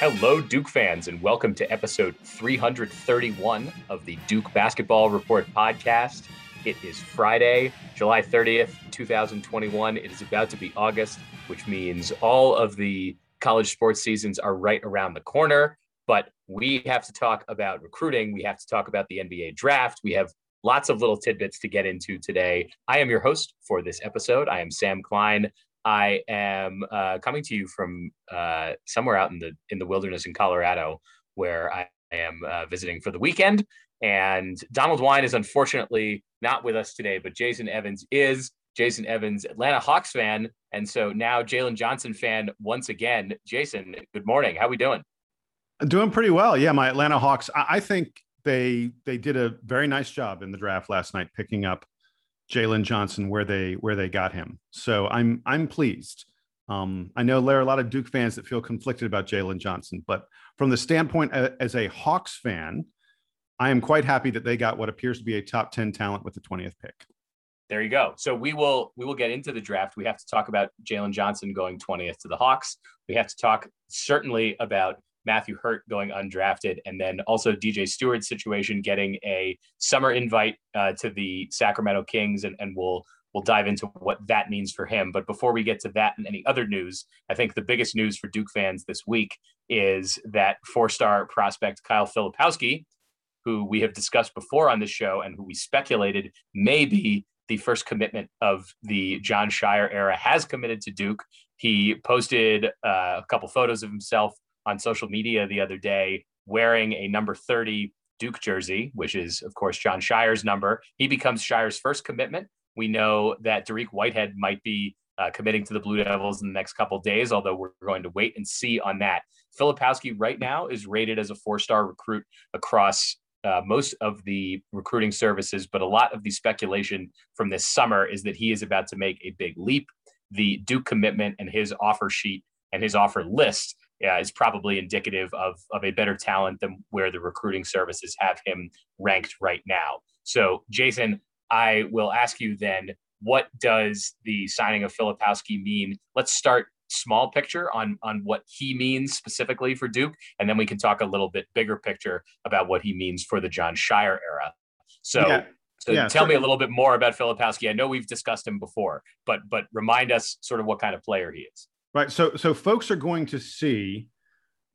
Hello, Duke fans, and welcome to episode 331 of the Duke Basketball Report podcast. It is Friday, July 30th, 2021. It is about to be August, which means all of the college sports seasons are right around the corner. But we have to talk about recruiting. We have to talk about the NBA draft. We have lots of little tidbits to get into today. I am your host for this episode. I am Sam Klein. I am uh, coming to you from uh, somewhere out in the in the wilderness in Colorado, where I am uh, visiting for the weekend. And Donald Wine is unfortunately not with us today, but Jason Evans is. Jason Evans, Atlanta Hawks fan, and so now Jalen Johnson fan once again. Jason, good morning. How are we doing? Doing pretty well. Yeah, my Atlanta Hawks. I, I think they they did a very nice job in the draft last night, picking up Jalen Johnson where they where they got him. So I'm I'm pleased. Um, I know there are a lot of Duke fans that feel conflicted about Jalen Johnson, but from the standpoint as a Hawks fan, I am quite happy that they got what appears to be a top 10 talent with the 20th pick. There you go. So we will we will get into the draft. We have to talk about Jalen Johnson going 20th to the Hawks. We have to talk certainly about Matthew Hurt going undrafted, and then also DJ Steward's situation getting a summer invite uh, to the Sacramento Kings, and, and we'll we'll dive into what that means for him. But before we get to that and any other news, I think the biggest news for Duke fans this week is that four-star prospect Kyle Filipowski, who we have discussed before on this show and who we speculated may be the first commitment of the Jon Scheyer era, has committed to Duke. He posted uh, a couple photos of himself on social media the other day wearing a number 30 Duke jersey, which is, of course, Jon Scheyer's number. He becomes Scheyer's first commitment. We know that Dariq Whitehead might be uh, committing to the Blue Devils in the next couple days, although we're going to wait and see on that. Filipowski right now is rated as a four star recruit across uh, most of the recruiting services, but a lot of the speculation from this summer is that he is about to make a big leap. The Duke commitment and his offer sheet and his offer list yeah, is probably indicative of, of a better talent than where the recruiting services have him ranked right now. So, Jason, I will ask you then what does the signing of Filipowski mean? Let's start small picture on on what he means specifically for Duke, and then we can talk a little bit bigger picture about what he means for the Jon Scheyer era. So. Yeah. So yeah, tell me a little bit more about Filipowski. I know we've discussed him before, but but remind us sort of what kind of player he is. Right. So so folks are going to see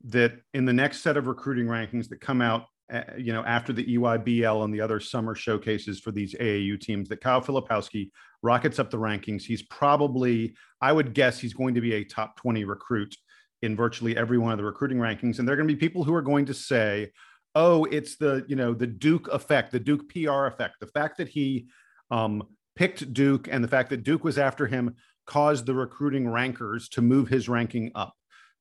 that in the next set of recruiting rankings that come out, uh, you know, after the EYBL and the other summer showcases for these AAU teams, that Kyle Filipowski rockets up the rankings. He's probably, I would guess, he's going to be a top twenty recruit in virtually every one of the recruiting rankings, and there are going to be people who are going to say, "Oh, it's the you know the Duke effect, the Duke PR effect, the fact that he." Um, picked Duke and the fact that Duke was after him caused the recruiting rankers to move his ranking up.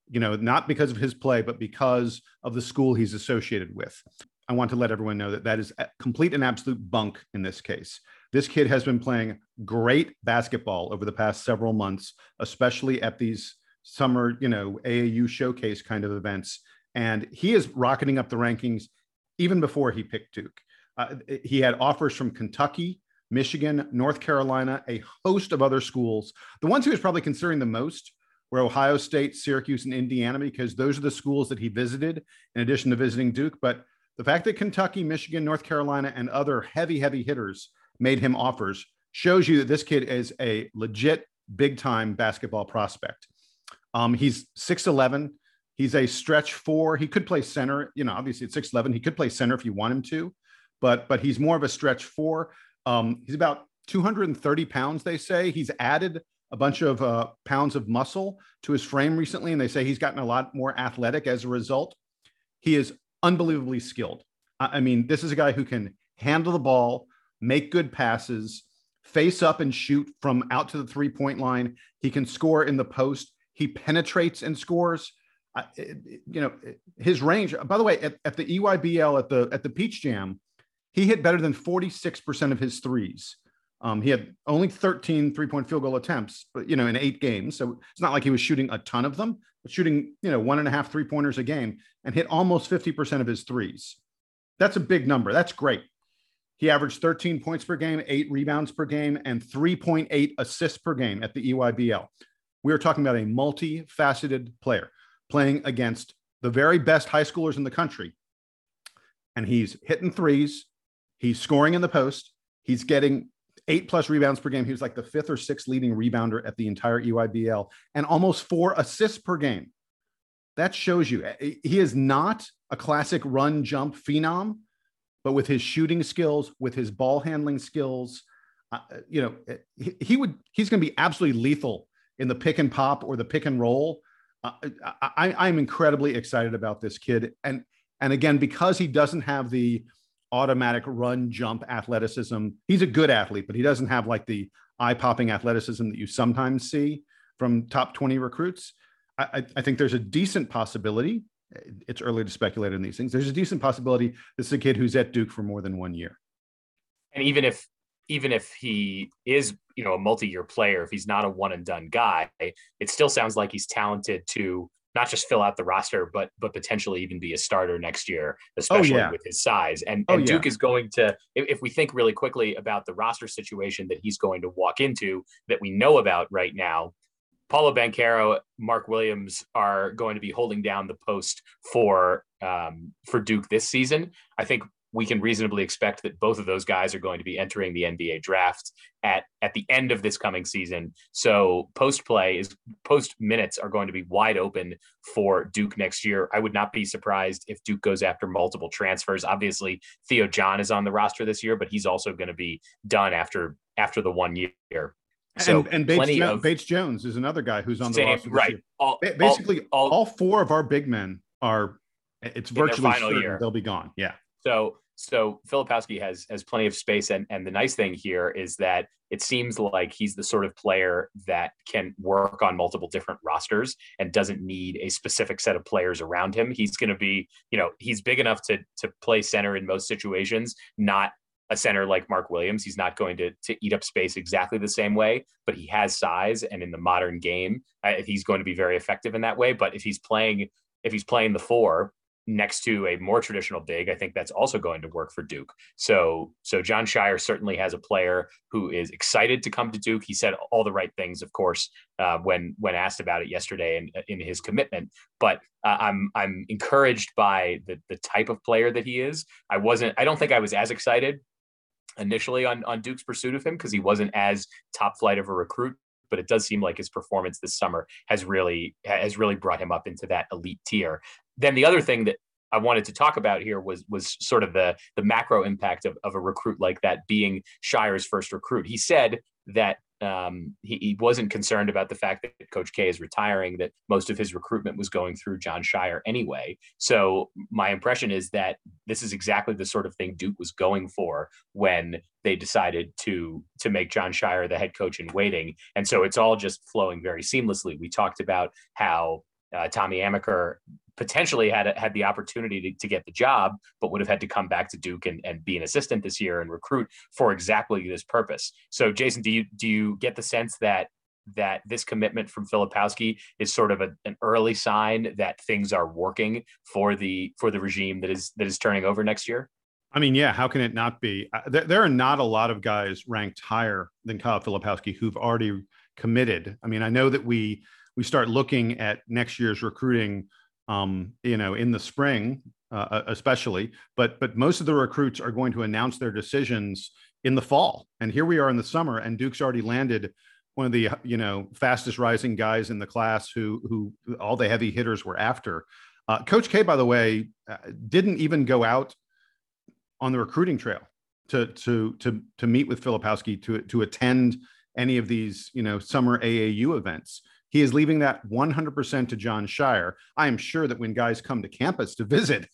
You know, not because of his play, but because of the school he's associated with. I want to let everyone know that that is complete and absolute bunk in this case. This kid has been playing great basketball over the past several months, especially at these summer, you know, AAU showcase kind of events. And he is rocketing up the rankings even before he picked Duke. Uh, he had offers from Kentucky, Michigan, North Carolina, a host of other schools. The ones he was probably considering the most were Ohio State, Syracuse, and Indiana, because those are the schools that he visited in addition to visiting Duke. But the fact that Kentucky, Michigan, North Carolina, and other heavy, heavy hitters made him offers shows you that this kid is a legit big time basketball prospect. Um, he's 6'11. He's a stretch four. He could play center. You know, obviously at 6'11, he could play center if you want him to, but but he's more of a stretch four. Um, he's about 230 pounds, they say. He's added a bunch of uh, pounds of muscle to his frame recently, and they say he's gotten a lot more athletic as a result. He is unbelievably skilled. I mean, this is a guy who can handle the ball, make good passes, face up and shoot from out to the three point line. He can score in the post. He penetrates and scores. You know, his range. By the way, at, at the EYBL at the at the Peach Jam, he hit better than 46% of his threes. Um, he had only 13 three point field goal attempts, but you know, in eight games. So it's not like he was shooting a ton of them, but shooting, you know, one and a half three pointers a game and hit almost 50% of his threes. That's a big number. That's great. He averaged 13 points per game, eight rebounds per game, and 3.8 assists per game at the EYBL. We are talking about a multifaceted player playing against the very best high schoolers in the country. And he's hitting threes. He's scoring in the post. He's getting eight plus rebounds per game. He was like the fifth or sixth leading rebounder at the entire EYBL and almost four assists per game. That shows you eh, he is not a classic run jump phenom, but with his shooting skills, with his ball handling skills, uh, you know, eh, he, he would he's going to be absolutely lethal in the pick and pop or the pick and roll. Uh, I, I'm incredibly excited about this kid, and and again because he doesn't have the automatic run jump athleticism. He's a good athlete, but he doesn't have like the eye popping athleticism that you sometimes see from top 20 recruits. I, I, think there's a decent possibility. Eh, it's early to speculate on these things. There's a decent possibility this is a kid who's at Duke for more than one year. And even if even if he is, you know, a multi-year player, if he's not a one and done guy, it still sounds like he's talented to not just fill out the roster, but but potentially even be a starter next year, oh, especially oh, yeah. with his size. And, oh, and Duke yeah. is going to, if, we think really quickly about the roster situation that he's going to walk into that we know about right now, Paolo Banchero, Mark Williams are going to be holding down the post for um, for Duke this season. I think we can reasonably expect that both of those guys are going to be entering the NBA draft at at the end of this coming season. So post play is post minutes are going to be wide open for Duke next year. I would not be surprised if Duke goes after multiple transfers. Obviously, Theo John is on the roster this year, but he's also going to be done after after the one year. So and, and Bates, jo- of, Bates, Jones is another guy who's on the roster. Right. All, Basically, all, all, all, four of our big men are. It's virtually certain year. they'll be gone. Yeah. So so Filipowski has has plenty of space, and and the nice thing here is that it seems like he's the sort of player that can work on multiple different rosters and doesn't need a specific set of players around him. He's going to be, you know, he's big enough to to play center in most situations, not a center like Mark Williams. He's not going to to eat up space exactly the same way, but he has size, and in the modern game, uh, he's going to be very effective in that way. But if he's playing if he's playing the four next to a more traditional big, I think that's also going to work for Duke. So, so Jon Scheyer certainly has a player who is excited to come to Duke. He said all the right things, of course, uh, when when asked about it yesterday and in, in his commitment. But uh, I'm I'm encouraged by the the type of player that he is. I wasn't. I don't think I was as excited initially on on Duke's pursuit of him because he wasn't as top flight of a recruit but it does seem like his performance this summer has really has really brought him up into that elite tier then the other thing that I wanted to talk about here was was sort of the the macro impact of, of a recruit like that being Scheyer's first recruit. He said that um, he, he, wasn't concerned about the fact that Coach K is retiring, that most of his recruitment was going through Jon Scheyer anyway. So my impression is that this is exactly the sort of thing Duke was going for when they decided to to make Jon Scheyer the head coach in waiting. And so it's all just flowing very seamlessly. We talked about how uh, Tommy Amaker potentially had had the opportunity to, to get the job, but would have had to come back to Duke and, and be an assistant this year and recruit for exactly this purpose. So, Jason, do you do you get the sense that that this commitment from Filipowski is sort of a, an early sign that things are working for the for the regime that is that is turning over next year? I mean, yeah, how can it not be? Uh, there, there, are not a lot of guys ranked higher than Kyle Filipowski who've already committed. I mean, I know that we we start looking at next year's recruiting um, you know, in the spring, uh, uh, especially. But but most of the recruits are going to announce their decisions in the fall, and here we are in the summer, and Duke's already landed one of the you know fastest rising guys in the class who who all the heavy hitters were after. Uh, Coach K, by the way, uh, didn't even go out on the recruiting trail to to to to meet with Filipowski to to attend any of these you know summer AAU events. He is leaving that 100% to Jon Scheyer. I am sure that when guys come to campus to visit,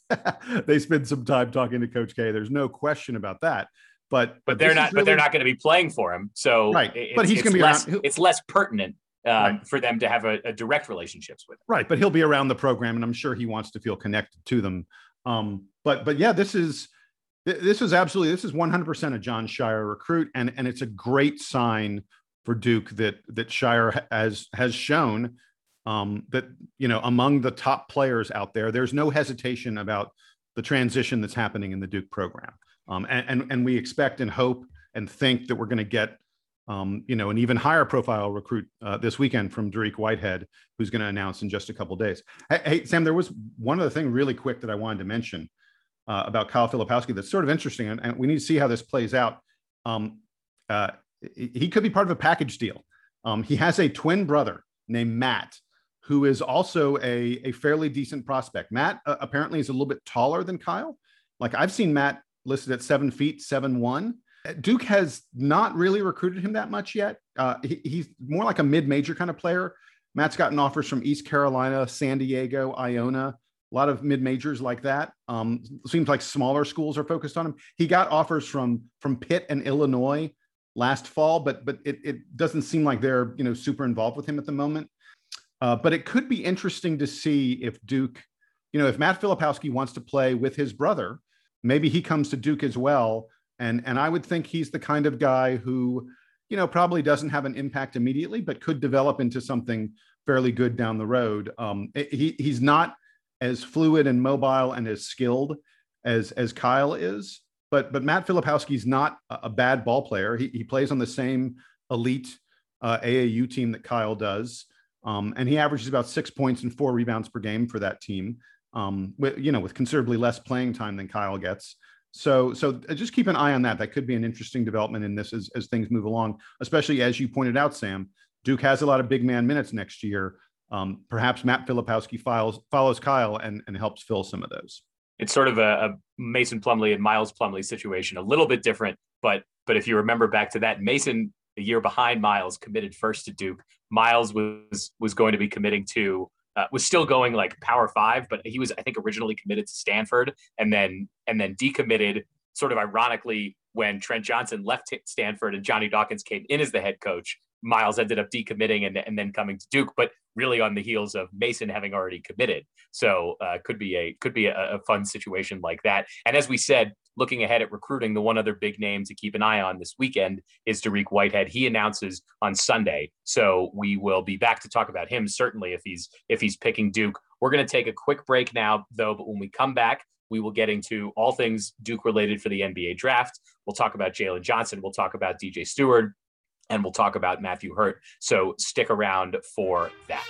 they spend some time talking to Coach K. There's no question about that. But but, they're not really... but they're not going to be playing for him. So right. But he's going to be less, around. It's less pertinent um, right. for them to have a, a, direct relationships with. Him. Right, but he'll be around the program, and I'm sure he wants to feel connected to them. Um, but but yeah, this is this is absolutely this is 100% a Jon Scheyer recruit, and and it's a great sign for Duke that that Scheyer has has shown um, that you know among the top players out there, there's no hesitation about the transition that's happening in the Duke program, um, and, and, and we expect and hope and think that we're going to get um, you know, an even higher profile recruit uh, this weekend from Dariq Whitehead, who's going to announce in just a couple days. Hey, hey, Sam, there was one other thing really quick that I wanted to mention uh, about Kyle Filipowski that's sort of interesting, and, and, we need to see how this plays out. Um, uh, he could be part of a package deal. Um, he has a twin brother named Matt, who is also a, a fairly decent prospect. Matt uh, apparently is a little bit taller than Kyle. Like I've seen Matt listed at seven feet, seven one Duke has not really recruited him that much yet. Uh, he, he's more like a mid-major kind of player. Matt's gotten offers from East Carolina, San Diego, Iona, a lot of mid-majors like that. Um, seems like smaller schools are focused on him. He got offers from from Pitt and Illinois last fall, but but it, it doesn't seem like they're you know super involved with him at the moment. Uh, but it could be interesting to see if Duke, you know, if Matt Filipowski wants to play with his brother, maybe he comes to Duke as well and and I would think he's the kind of guy who, you know, probably doesn't have an impact immediately, but could develop into something fairly good down the road. Um, he he's not as fluid and mobile and as skilled as as Kyle is, but but Matt Filipowski's not a bad ball player. He he plays on the same elite uh, AAU team that Kyle does, um, and he averages about six points and four rebounds per game for that team. Um, with, you know, with considerably less playing time than Kyle gets. So, so uh, just keep an eye on that. That could be an interesting development in this as, as things move along, especially as you pointed out, Sam. Duke has a lot of big man minutes next year. Um, perhaps Matt Filipowski files, follows Kyle and, and helps fill some of those. It's sort of a, a Mason Plumlee and Miles Plumlee situation, a little bit different, but but if you remember back to that, Mason a year behind Miles committed first to Duke. Miles was was going to be committing to uh, was still going like Power Five, but he was I think originally committed to Stanford and then and then decommitted sort of ironically when Trent Johnson left Stanford and Johnny Dawkins came in as the head coach. Miles ended up decommitting and, and then coming to Duke, but really on the heels of Mason having already committed. So uh, could be a could be a, a, fun situation like that. And as we said, looking ahead at recruiting, the one other big name to keep an eye on this weekend is Dariq Whitehead. He announces on Sunday, so we will be back to talk about him certainly if he's if he's picking Duke. We're going to take a quick break now, though. But when we come back, we will get into all things Duke related for the NBA draft. We'll talk about Jalen Johnson. We'll talk about DJ Steward and we'll talk about Matthew Hurt. So stick around for that.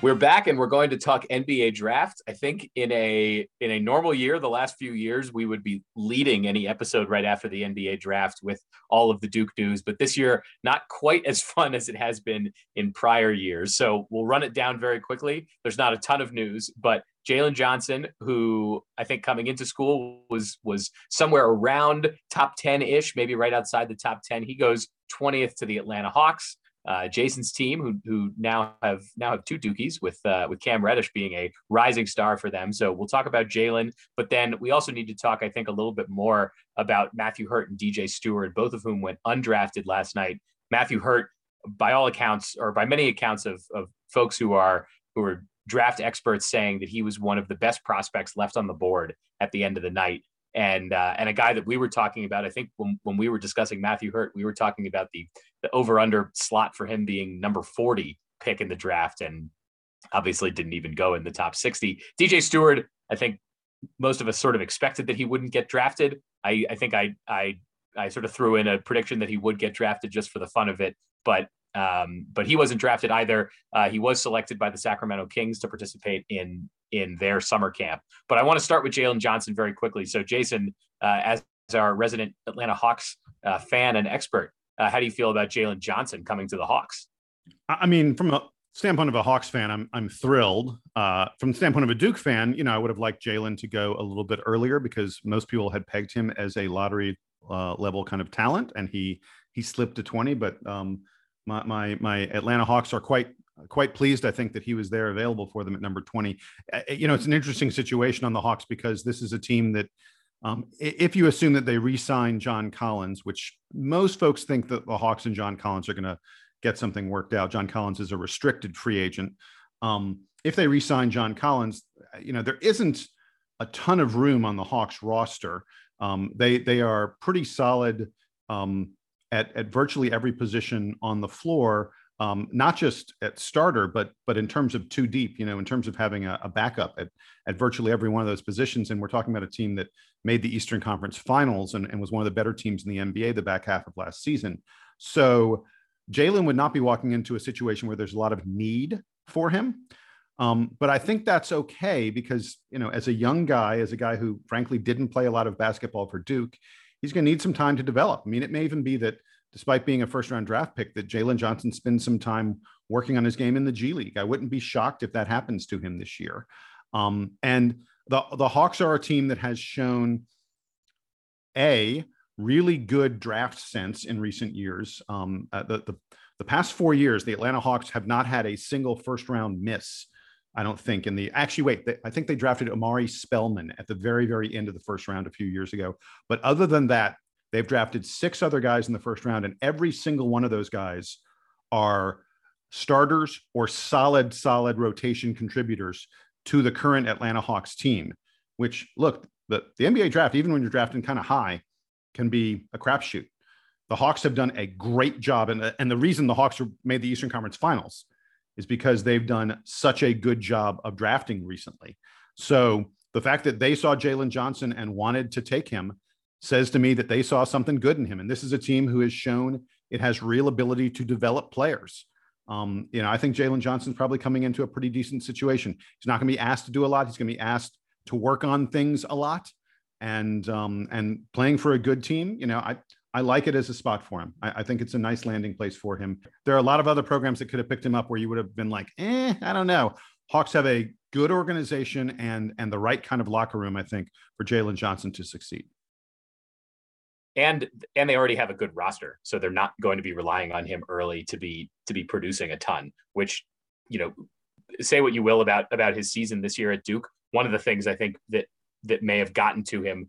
We're back and we're going to talk NBA draft. I think in a in a normal year, the last few years, we would be leading any episode right after the NBA draft with all of the Duke news. But this year, not quite as fun as it has been in prior years. So we'll run it down very quickly. There's not a ton of news, but Jalen Johnson, who I think coming into school was was somewhere around top 10 ish, maybe right outside the top 10. He goes 20th to the Atlanta Hawks uh, Jason's team, who who now have now have two Dukies with uh, with Cam Reddish being a rising star for them. So we'll talk about Jalen, but then we also need to talk, I think, a little bit more about Matthew Hurt and DJ Steward, both of whom went undrafted last night. Matthew Hurt, by all accounts, or by many accounts of of folks who are who are draft experts saying that he was one of the best prospects left on the board at the end of the night and uh, and a guy that we were talking about. I think when, when we were discussing Matthew Hurt, we were talking about the the over under slot for him being number 40 pick in the draft, and obviously didn't even go in the top 60. DJ Steward, I think most of us sort of expected that he wouldn't get drafted. I, I think I I I sort of threw in a prediction that he would get drafted just for the fun of it, but um, but he wasn't drafted either. Uh, he was selected by the Sacramento Kings to participate in in their summer camp. But I want to start with Jalen Johnson very quickly. So, Jason, uh, as our resident Atlanta Hawks uh, fan and expert, uh, how do you feel about Jalen Johnson coming to the Hawks? I mean, from a standpoint of a Hawks fan, I'm I'm thrilled. Uh, from the standpoint of a Duke fan, you know, I would have liked Jalen to go a little bit earlier because most people had pegged him as a lottery uh, level kind of talent, and he he slipped to 20. But um, my my my Atlanta Hawks are quite quite pleased. I think that he was there available for them at number 20. Uh, you know, it's an interesting situation on the Hawks because this is a team that, um, if you assume that they re-sign John Collins, which most folks think that the Hawks and John Collins are going to get something worked out. John Collins is a restricted free agent. Um, if they re-sign John Collins, uh, you know, there isn't a ton of room on the Hawks roster. Um, they they are pretty solid um, at, at virtually every position on the floor, um, not just at starter, but but in terms of two deep, you know, in terms of having a, a, backup at, at virtually every one of those positions. And we're talking about a team that made the Eastern Conference Finals and, and was one of the better teams in the NBA the back half of last season. So Jalen would not be walking into a situation where there's a lot of need for him. Um, but I think that's okay because, you know, as a young guy, as a guy who frankly didn't play a lot of basketball for Duke, he's going to need some time to develop. I mean, it may even be that despite being a first round draft pick, that Jalen Johnson spends some time working on his game in the G League. I wouldn't be shocked if that happens to him this year. Um, and the, the Hawks are a team that has shown a really good draft sense in recent years. Um, uh, the, the, the past four years, the Atlanta Hawks have not had a single first round miss I don't think in the actually wait, they, I think they drafted Omari Spellman at the very very end of the first round a few years ago. But other than that, they've drafted six other guys in the first round, and every single one of those guys are starters or solid solid rotation contributors to the current Atlanta Hawks team. Which look, the, the NBA draft, even when you're drafting kind of high, can be a crapshoot. The Hawks have done a great job, and, and the reason the Hawks made the Eastern Conference Finals is because they've done such a good job of drafting recently. So the fact that they saw Jalen Johnson and wanted to take him says to me that they saw something good in him. And this is a team who has shown it has real ability to develop players. Um, you know, I think Jalen Johnson's probably coming into a pretty decent situation. He's not going to be asked to do a lot. He's going to be asked to work on things a lot, and um, and playing for a good team. You know, I I like it as a spot for him. I, I, think it's a nice landing place for him. There are a lot of other programs that could have picked him up where you would have been like, eh, I don't know. Hawks have a good organization and and the right kind of locker room, I think, for Jalen Johnson to succeed. And and they already have a good roster, so they're not going to be relying on him early to be to be producing a ton. Which, you know, say what you will about about his season this year at Duke. One of the things I think that that may have gotten to him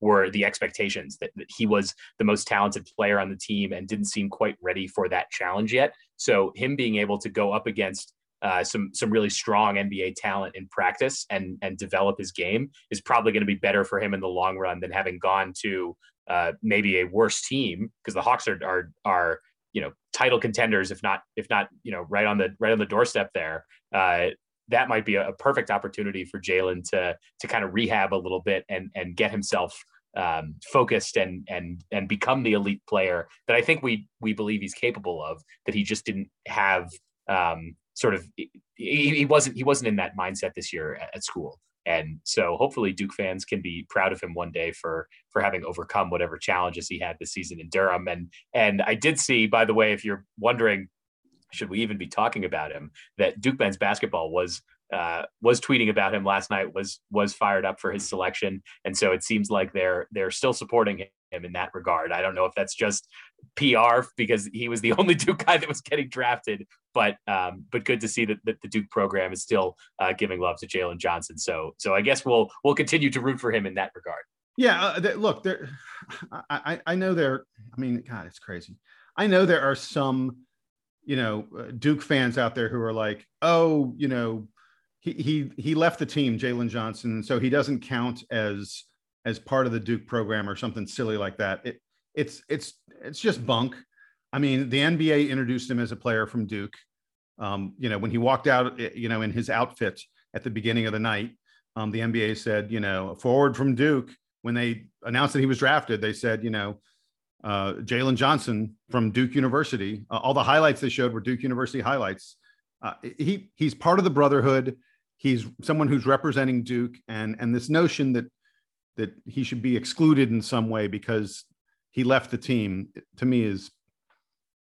were the expectations that, that, he was the most talented player on the team and didn't seem quite ready for that challenge yet. So him being able to go up against uh, some some really strong NBA talent in practice and and develop his game is probably going to be better for him in the long run than having gone to uh, maybe a worse team because the Hawks are are are you know title contenders if not if not you know right on the right on the doorstep there. Uh, that might be a, perfect opportunity for Jalen to to kind of rehab a little bit and and get himself um, focused and and and become the elite player that I think we we believe he's capable of. That he just didn't have um, sort of he, he, wasn't he wasn't in that mindset this year at, at, school. And so hopefully Duke fans can be proud of him one day for for having overcome whatever challenges he had this season in Durham. And and I did see, by the way, if you're wondering should we even be talking about him? That Duke men's basketball was uh, was tweeting about him last night. was was fired up for his selection, and so it seems like they're they're still supporting him in that regard. I don't know if that's just PR because he was the only Duke guy that was getting drafted, but um, but good to see that, that the Duke program is still uh, giving love to Jalen Johnson. So so I guess we'll we'll continue to root for him in that regard. Yeah, uh, they, look, there. I I know there. I mean, God, it's crazy. I know there are some you know uh, Duke fans out there who are like, oh, you know, he he he left the team, Jalen Johnson, so he doesn't count as as part of the Duke program or something silly like that. It it's it's it's just bunk. I mean, the NBA introduced him as a player from Duke. Um, you know, when he walked out, eh, you know, in his outfit at the beginning of the night, um, the NBA said, you know, forward from Duke. When they announced that he was drafted, they said, you know, uh, Jalen Johnson from Duke University. Uh, all the highlights they showed were Duke University highlights. Uh, he he's part of the brotherhood. He's someone who's representing Duke, and and this notion that that he should be excluded in some way because he left the team to me is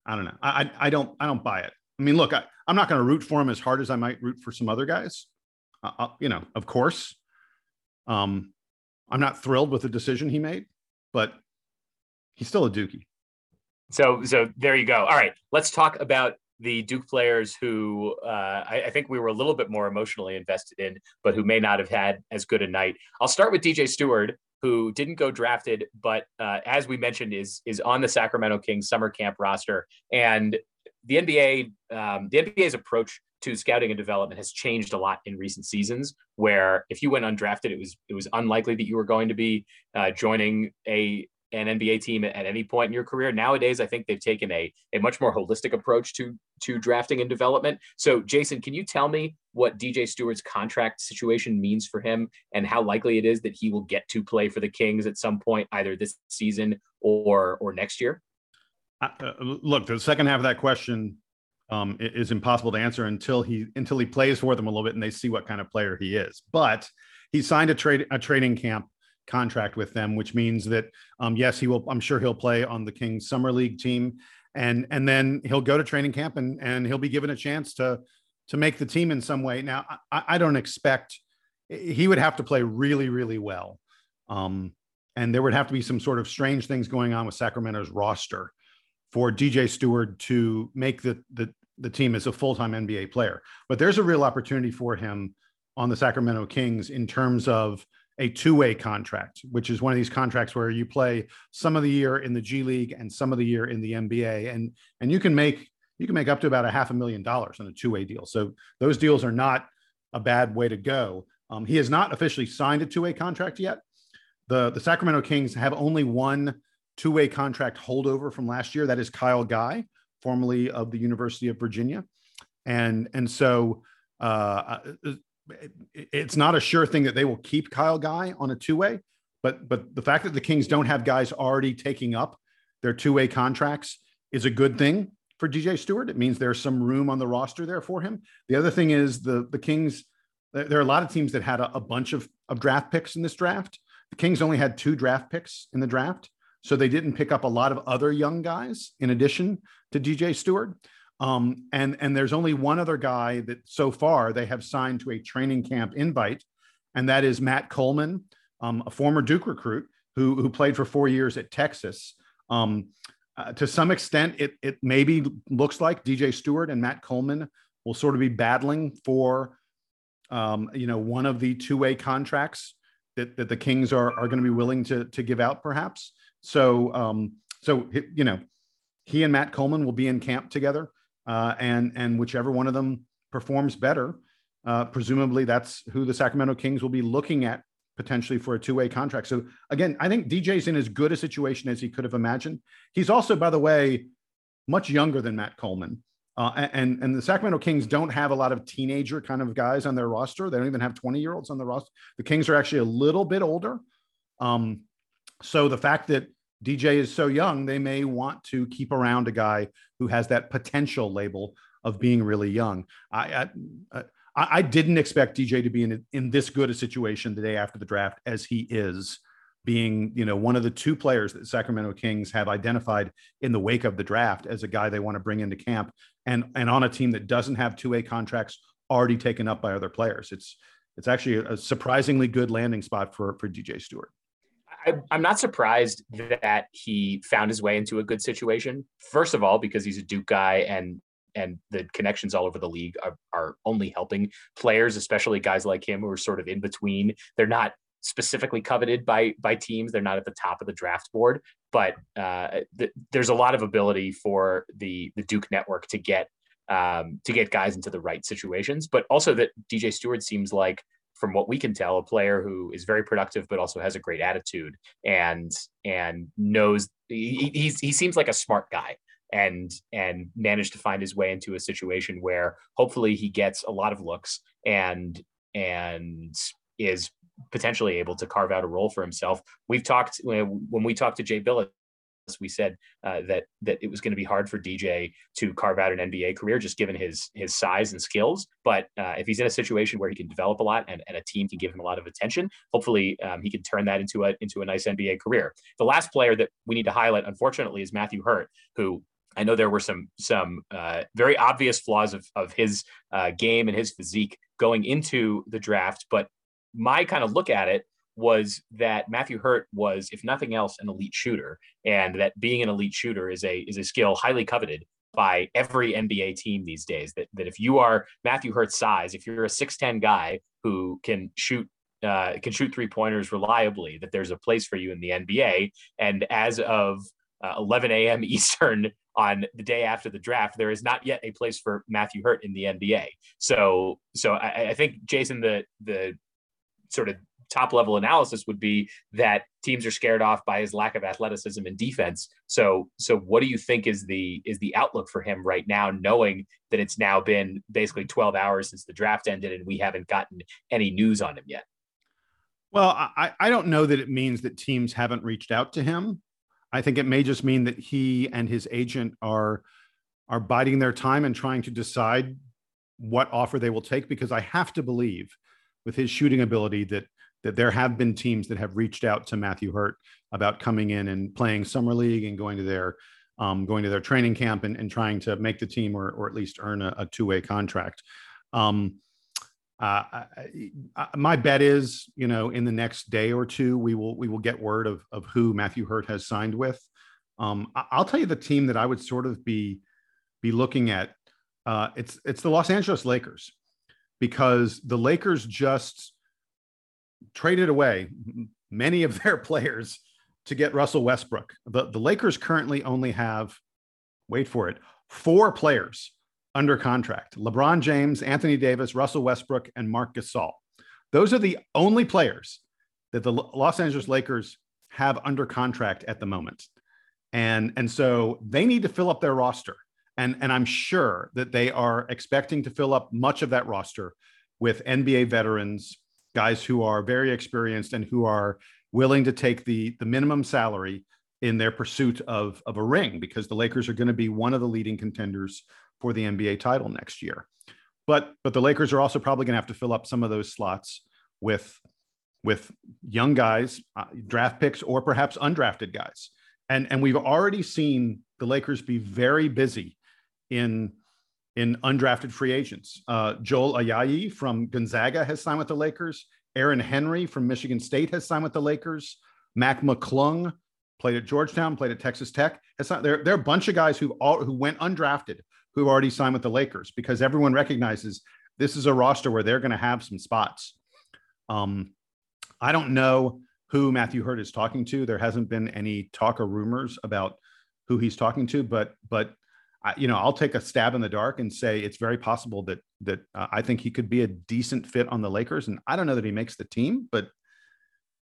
I don't know. I I don't I don't buy it. I mean, look, I, I'm not going to root for him as hard as I might root for some other guys. Uh, uh, you know, of course. Um, I'm not thrilled with the decision he made, but he's still a Dookie. So so there you go. All right, let's talk about the Duke players who uh, I, I, think we were a little bit more emotionally invested in, but who may not have had as good a night. I'll start with DJ Steward, who didn't go drafted, but uh, as we mentioned, is is on the Sacramento Kings summer camp roster. And the NBA, um, the NBA's approach to scouting and development has changed a lot in recent seasons. Where if you went undrafted, it was it was unlikely that you were going to be uh, joining a an NBA team at any point in your career. Nowadays, I think they've taken a, a much more holistic approach to to drafting and development. So, Jason, can you tell me what DJ Steward's contract situation means for him and how likely it is that he will get to play for the Kings at some point, either this season or or next year? Uh, look, the second half of that question um, is impossible to answer until he until he plays for them a little bit and they see what kind of player he is. But he signed a trade a training camp contract with them, which means that um, yes, he will. I'm sure he'll play on the Kings summer league team, and and then he'll go to training camp and and he'll be given a chance to to make the team in some way. Now, I, I don't expect he would have to play really really well, um, and there would have to be some sort of strange things going on with Sacramento's roster for DJ Steward to make the the the team as a full time NBA player. But there's a real opportunity for him on the Sacramento Kings in terms of a two-way contract, which is one of these contracts where you play some of the year in the G League and some of the year in the NBA, and and you can make you can make up to about a half a million dollars on a two-way deal. So those deals are not a bad way to go. Um, he has not officially signed a two-way contract yet. The the Sacramento Kings have only one two-way contract holdover from last year. That is Kyle Guy, formerly of the University of Virginia, and and so uh, it's not a sure thing that they will keep Kyle Guy on a two way, but but the fact that the Kings don't have guys already taking up their two way contracts is a good thing for DJ Steward. It means there's some room on the roster there for him. The other thing is the the Kings. There are a lot of teams that had a, a bunch of, of draft picks in this draft. The Kings only had two draft picks in the draft, so they didn't pick up a lot of other young guys in addition to DJ Steward. Um, and and there's only one other guy that so far they have signed to a training camp invite, and that is Matt Coleman, um, a former Duke recruit who who played for four years at Texas. Um, uh, to some extent, it it maybe looks like DJ Steward and Matt Coleman will sort of be battling for, um, you know, one of the two way contracts that that the Kings are are going to be willing to to give out, perhaps. So um, so you know, he and Matt Coleman will be in camp together uh, and and whichever one of them performs better, uh, presumably that's who the Sacramento Kings will be looking at potentially for a two-way contract. So again, I think DJ's in as good a situation as he could have imagined. He's also, by the way, much younger than Matt Coleman. Uh, and and the Sacramento Kings don't have a lot of teenager kind of guys on their roster. They don't even have 20 year olds on the roster. The Kings are actually a little bit older. Um, so the fact that DJ is so young, they may want to keep around a guy who has that potential label of being really young. I, I, uh, I didn't expect DJ to be in in this good a situation the day after the draft as he is, being you know one of the two players that Sacramento Kings have identified in the wake of the draft as a guy they want to bring into camp, and and on a team that doesn't have two way contracts already taken up by other players. It's it's actually a surprisingly good landing spot for for DJ Steward. I, am not surprised that he found his way into a good situation. First of all, because he's a Duke guy and and the connections all over the league are, are only helping players, especially guys like him who are sort of in between. They're not specifically coveted by by teams. They're not at the top of the draft board, but uh, th- there's a lot of ability for the the Duke network to get um, to get guys into the right situations. But also that DJ Steward seems like from what we can tell, a player who is very productive but also has a great attitude and and knows he he's, he seems like a smart guy and and managed to find his way into a situation where hopefully he gets a lot of looks and and is potentially able to carve out a role for himself. We've talked when we talked to Jay Bilas we said uh, that that it was going to be hard for DJ to carve out an NBA career just given his his size and skills. But uh, if he's in a situation where he can develop a lot and, and a team can give him a lot of attention, hopefully um, he can turn that into a into a nice NBA career. The last player that we need to highlight, unfortunately, is Matthew Hurt, who I know there were some some uh, very obvious flaws of of his uh, game and his physique going into the draft, but my kind of look at it was that Matthew Hurt was, if nothing else, an elite shooter, and that being an elite shooter is a is a skill highly coveted by every NBA team these days. That that if you are Matthew Hurt's size, if you're a six ten guy who can shoot uh, can shoot three pointers reliably, that there's a place for you in the NBA. And as of uh, 11 a.m. Eastern on the day after the draft, there is not yet a place for Matthew Hurt in the NBA. So, so I, I think Jason, the the sort of top level analysis would be that teams are scared off by his lack of athleticism and defense. So so what do you think is the is the outlook for him right now, knowing that it's now been basically 12 hours since the draft ended and we haven't gotten any news on him yet? Well, I, I don't know that it means that teams haven't reached out to him. I think it may just mean that he and his agent are are biding their time and trying to decide what offer they will take because I have to believe with his shooting ability that that there have been teams that have reached out to Matthew Hurt about coming in and playing summer league and going to their um, going to their training camp and, and trying to make the team or, or at least earn a, a two way contract. Um, uh, I, I, my bet is, you know, in the next day or two, we will we will get word of of who Matthew Hurt has signed with. Um, I, will tell you the team that I would sort of be be looking at. Uh, it's it's the Los Angeles Lakers because the Lakers just traded away many of their players to get Russell Westbrook. The the Lakers currently only have, wait for it, four players under contract LeBron James, Anthony Davis, Russell Westbrook, and Marc Gasol. Those are the only players that the Los Angeles Lakers have under contract at the moment. And, and so they need to fill up their roster. And, and I'm sure that they are expecting to fill up much of that roster with NBA veterans, guys who are very experienced and who are willing to take the, the minimum salary in their pursuit of, of a ring because the Lakers are going to be one of the leading contenders for the NBA title next year. But but the Lakers are also probably going to have to fill up some of those slots with with young guys, uh, draft picks, or perhaps undrafted guys. And and we've already seen the Lakers be very busy in in undrafted free agents. Uh, Joel Ayayi from Gonzaga has signed with the Lakers. Aaron Henry from Michigan State has signed with the Lakers. Mac McClung played at Georgetown, played at Texas Tech. Has signed, there, there are a bunch of guys who all who went undrafted who've already signed with the Lakers because everyone recognizes this is a roster where they're going to have some spots. Um, I don't know who Matthew Hurt is talking to. There hasn't been any talk or rumors about who he's talking to, but but I, you know I'll take a stab in the dark and say it's very possible that that uh, I think he could be a decent fit on the Lakers, and I don't know that he makes the team, but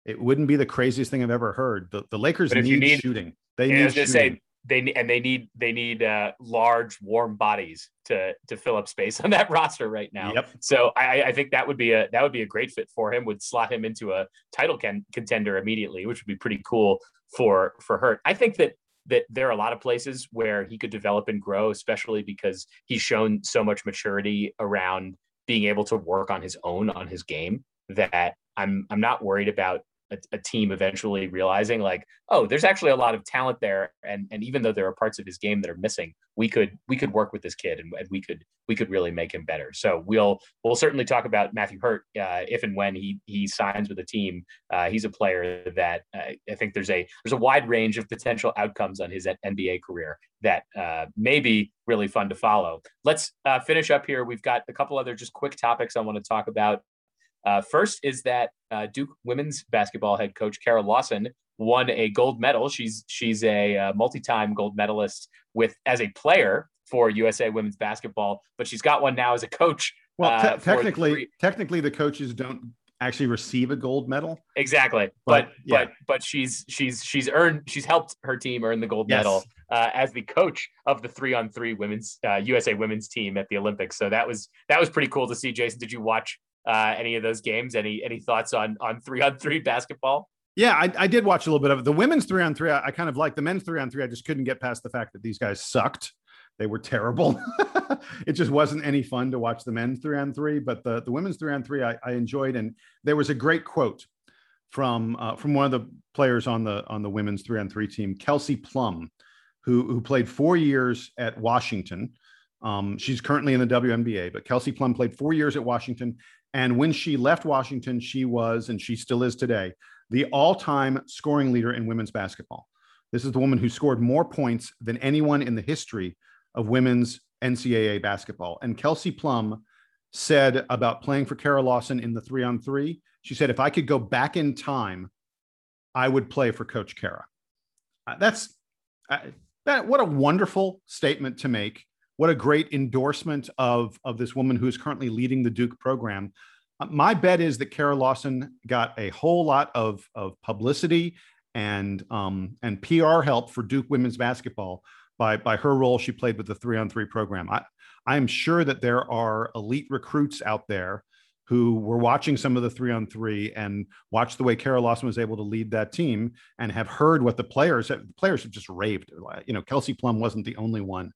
it wouldn't be the craziest thing I've ever heard. The, the Lakers need, need, shooting. They need shooting. Say, they and they need they need uh, large warm bodies to to fill up space on that roster right now. Yep. So I, I think that would be a that would be a great fit for him. Would slot him into a title can, contender immediately, which would be pretty cool for for Hurt. I think that that there are a lot of places where he could develop and grow, especially because he's shown so much maturity around being able to work on his own on his game that I'm I'm not worried about a, a, team eventually realizing like oh there's actually a lot of talent there. And and even though there are parts of his game that are missing we could we could work with this kid and, and we could we could really make him better. So we'll we'll certainly talk about matthew hurt uh, if and when he he signs with a team. Uh, he's a player that uh, i think there's a there's a wide range of potential outcomes on his nba career that uh, may be really fun to follow. Let's uh, finish up here. We've got a couple other just quick topics i want to talk about uh, first is that uh, Duke women's basketball head coach Kara Lawson won a gold medal. She's she's a uh, multi-time gold medalist with as a player for USA women's basketball, but she's got one now as a coach. Well, uh, te- technically, the technically, the coaches don't actually receive a gold medal. Exactly, but but yeah. but, but she's she's she's earned she's helped her team earn the gold yes. medal uh, as the coach of the three on three women's uh, USA women's team at the Olympics. So that was that was pretty cool to see. Jason, did you watch uh, any of those games? Any any thoughts on on three on three basketball? Yeah, I, I did watch a little bit of it. The women's three on three, I, I kind of like the men's three on three. I just couldn't get past the fact that these guys sucked. They were terrible. it just wasn't any fun to watch the men's three on three. But the, the women's three on three, I, I enjoyed. And there was a great quote from uh, from one of the players on the on the women's three on three team, Kelsey Plum, who who played four years at Washington. Um, she's currently in the WNBA, but Kelsey Plum played four years at Washington and when she left Washington, she was, and she still is today, the all time scoring leader in women's basketball. This is the woman who scored more points than anyone in the history of women's NCAA basketball. And Kelsey Plum said about playing for Kara Lawson in the three on three, she said, if I could go back in time, I would play for Coach Kara. Uh, that's uh, that, what a wonderful statement to make what a great endorsement of of this woman who is currently leading the Duke program. my bet is that Kara Lawson got a whole lot of of publicity and um, and PR help for Duke women's basketball by by her role she played with the three on three program. I I'm sure that there are elite recruits out there who were watching some of the three on three and watched the way Kara Lawson was able to lead that team and have heard what the players the players have just raved. You know, Kelsey Plum wasn't the only one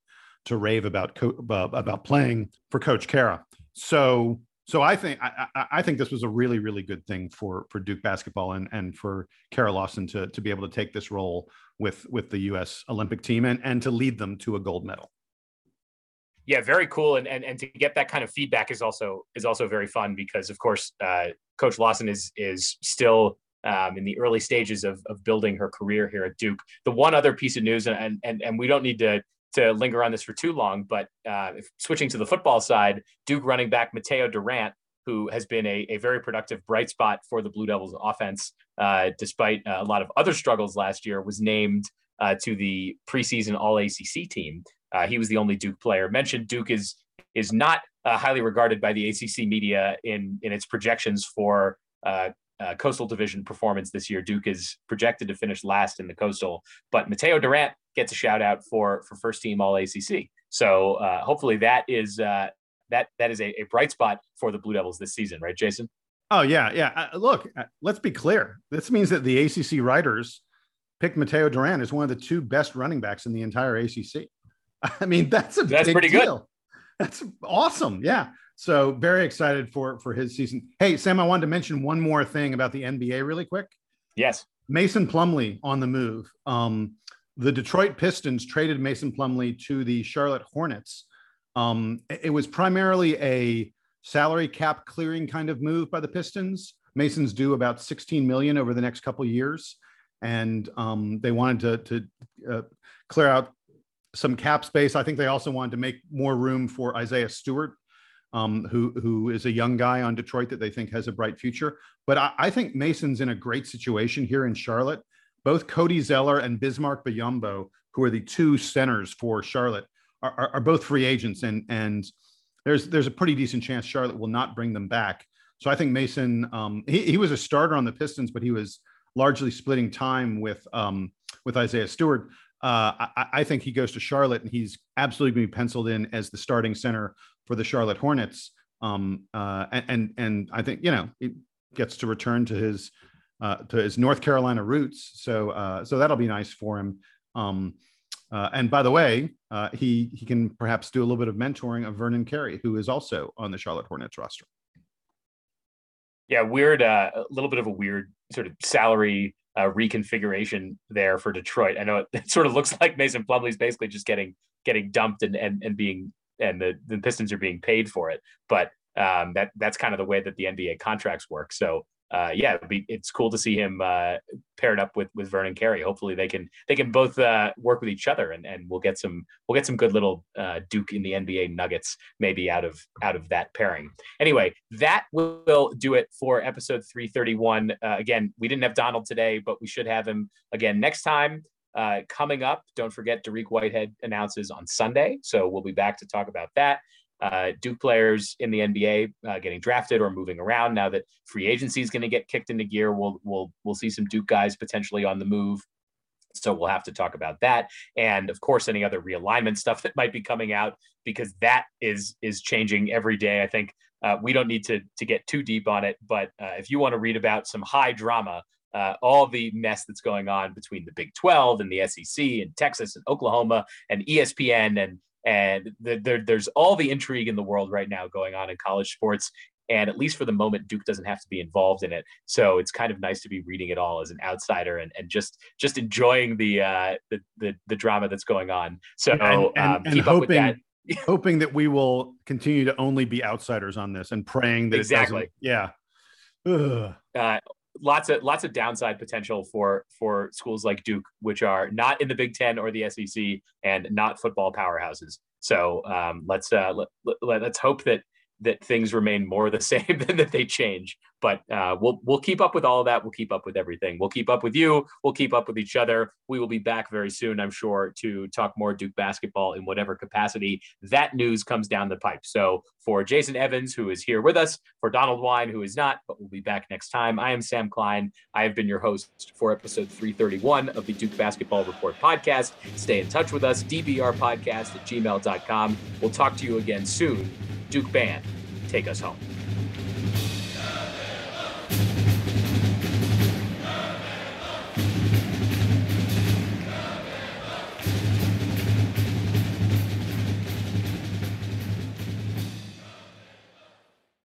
to rave about co- about playing for Coach Kara. So so I think I, I, think this was a really really good thing for for Duke basketball and and for Kara Lawson to to be able to take this role with with the U.S. Olympic team and and to lead them to a gold medal. Yeah, very cool, and and and to get that kind of feedback is also is also very fun because of course uh, Coach Lawson is is still um, in the early stages of, of building her career here at Duke. The one other piece of news, and and and we don't need to to linger on this for too long, but uh, switching to the football side, Duke running back Mateo Durant, who has been a, a very productive bright spot for the Blue Devils offense, uh, despite uh, a lot of other struggles last year, was named uh, to the preseason All ACC team. Uh, he was the only Duke player. Mentioned Duke is is not uh, highly regarded by the ACC media in in its projections for uh, Coastal Division performance this year. Duke is projected to finish last in the Coastal, but Mateo Durant gets a shout out for for first team All ACC. So uh, hopefully that is uh, that that is a, a, bright spot for the Blue Devils this season, right, Jason? Oh yeah, yeah. Uh, look, uh, let's be clear. This means that the ACC writers picked Mateo Durant as one of the two best running backs in the entire ACC. I mean, that's a that's pretty deal. good. That's awesome. Yeah. So very excited for for his season. Hey, Sam, I wanted to mention one more thing about the NBA really quick. Yes. Mason Plumlee on the move. Um, the Detroit Pistons traded Mason Plumlee to the Charlotte Hornets. Um, it was primarily a salary cap clearing kind of move by the Pistons. Mason's due about 16 million over the next couple years, and um, they wanted to, to uh, clear out some cap space. I think they also wanted to make more room for Isaiah Stewart, um, who who is a young guy on Detroit that they think has a bright future. But I, I, think Mason's in a great situation here in Charlotte. Both Cody Zeller and Bismack Biyombo, who are the two centers for Charlotte, are, are, are both free agents, and and there's there's a pretty decent chance Charlotte will not bring them back. So I think Mason, um, he, he was a starter on the Pistons, but he was largely splitting time with um, with Isaiah Stewart. Uh, I, I, think he goes to Charlotte and he's absolutely going to be penciled in as the starting center for the Charlotte Hornets. Um, uh, and and I think you know he gets to return to his uh, to his North Carolina roots. So uh, so that'll be nice for him. Um, uh, and by the way, uh, he he can perhaps do a little bit of mentoring of Vernon Carey, who is also on the Charlotte Hornets roster. Yeah, weird. Uh, a little bit of a weird sort of salary uh, reconfiguration there for Detroit. I know it, it, sort of looks like Mason Plumlee's basically just getting getting dumped and and, and being and the, the Pistons are being paid for it. But um, that that's kind of the way that the NBA contracts work. So uh, yeah, be, it's cool to see him uh, paired up with with Vernon Carey. Hopefully they can they can both uh, work with each other, and, and we'll get some we'll get some good little uh, Duke in the NBA nuggets maybe out of out of that pairing. Anyway, that will do it for episode 331. Uh, again, we didn't have Donald today, but we should have him again next time. Uh, coming up, don't forget Dariq Whitehead announces on Sunday. So we'll be back to talk about that. Uh, Duke players in the NBA uh, getting drafted or moving around now that free agency is going to get kicked into gear. We'll we'll we'll see some Duke guys potentially on the move. So we'll have to talk about that, and of course any other realignment stuff that might be coming out because that is is changing every day. I think uh, we don't need to to get too deep on it, but uh, if you want to read about some high drama uh, all the mess that's going on between the Big 12 and the SEC and Texas and Oklahoma and ESPN and and the, there, there's all the intrigue in the world right now going on in college sports. And at least for the moment, Duke doesn't have to be involved in it. So it's kind of nice to be reading it all as an outsider and, and just just enjoying the, uh, the, the the drama that's going on. So and, and, um, and hoping, hoping that we will continue to only be outsiders on this and praying that exactly. yeah. Uh, lots of lots of downside potential for for schools like Duke, which are not in the Big Ten or the SEC and not football powerhouses. So um, let's uh, let, let, us hope that that things remain more the same than that they change. But uh, we'll we'll keep up with all of that. We'll keep up with everything. We'll keep up with you. We'll keep up with each other. We will be back very soon, I'm sure, to talk more Duke basketball in whatever capacity that news comes down the pipe. So for Jason Evans, who is here with us, for Donald Wine, who is not, but we'll be back next time. I am Sam Klein. I have been your host for episode 331 of the Duke Basketball Report podcast. Stay in touch with us, dbrpodcast at gmail.com. We'll talk to you again soon. Duke Band, take us home.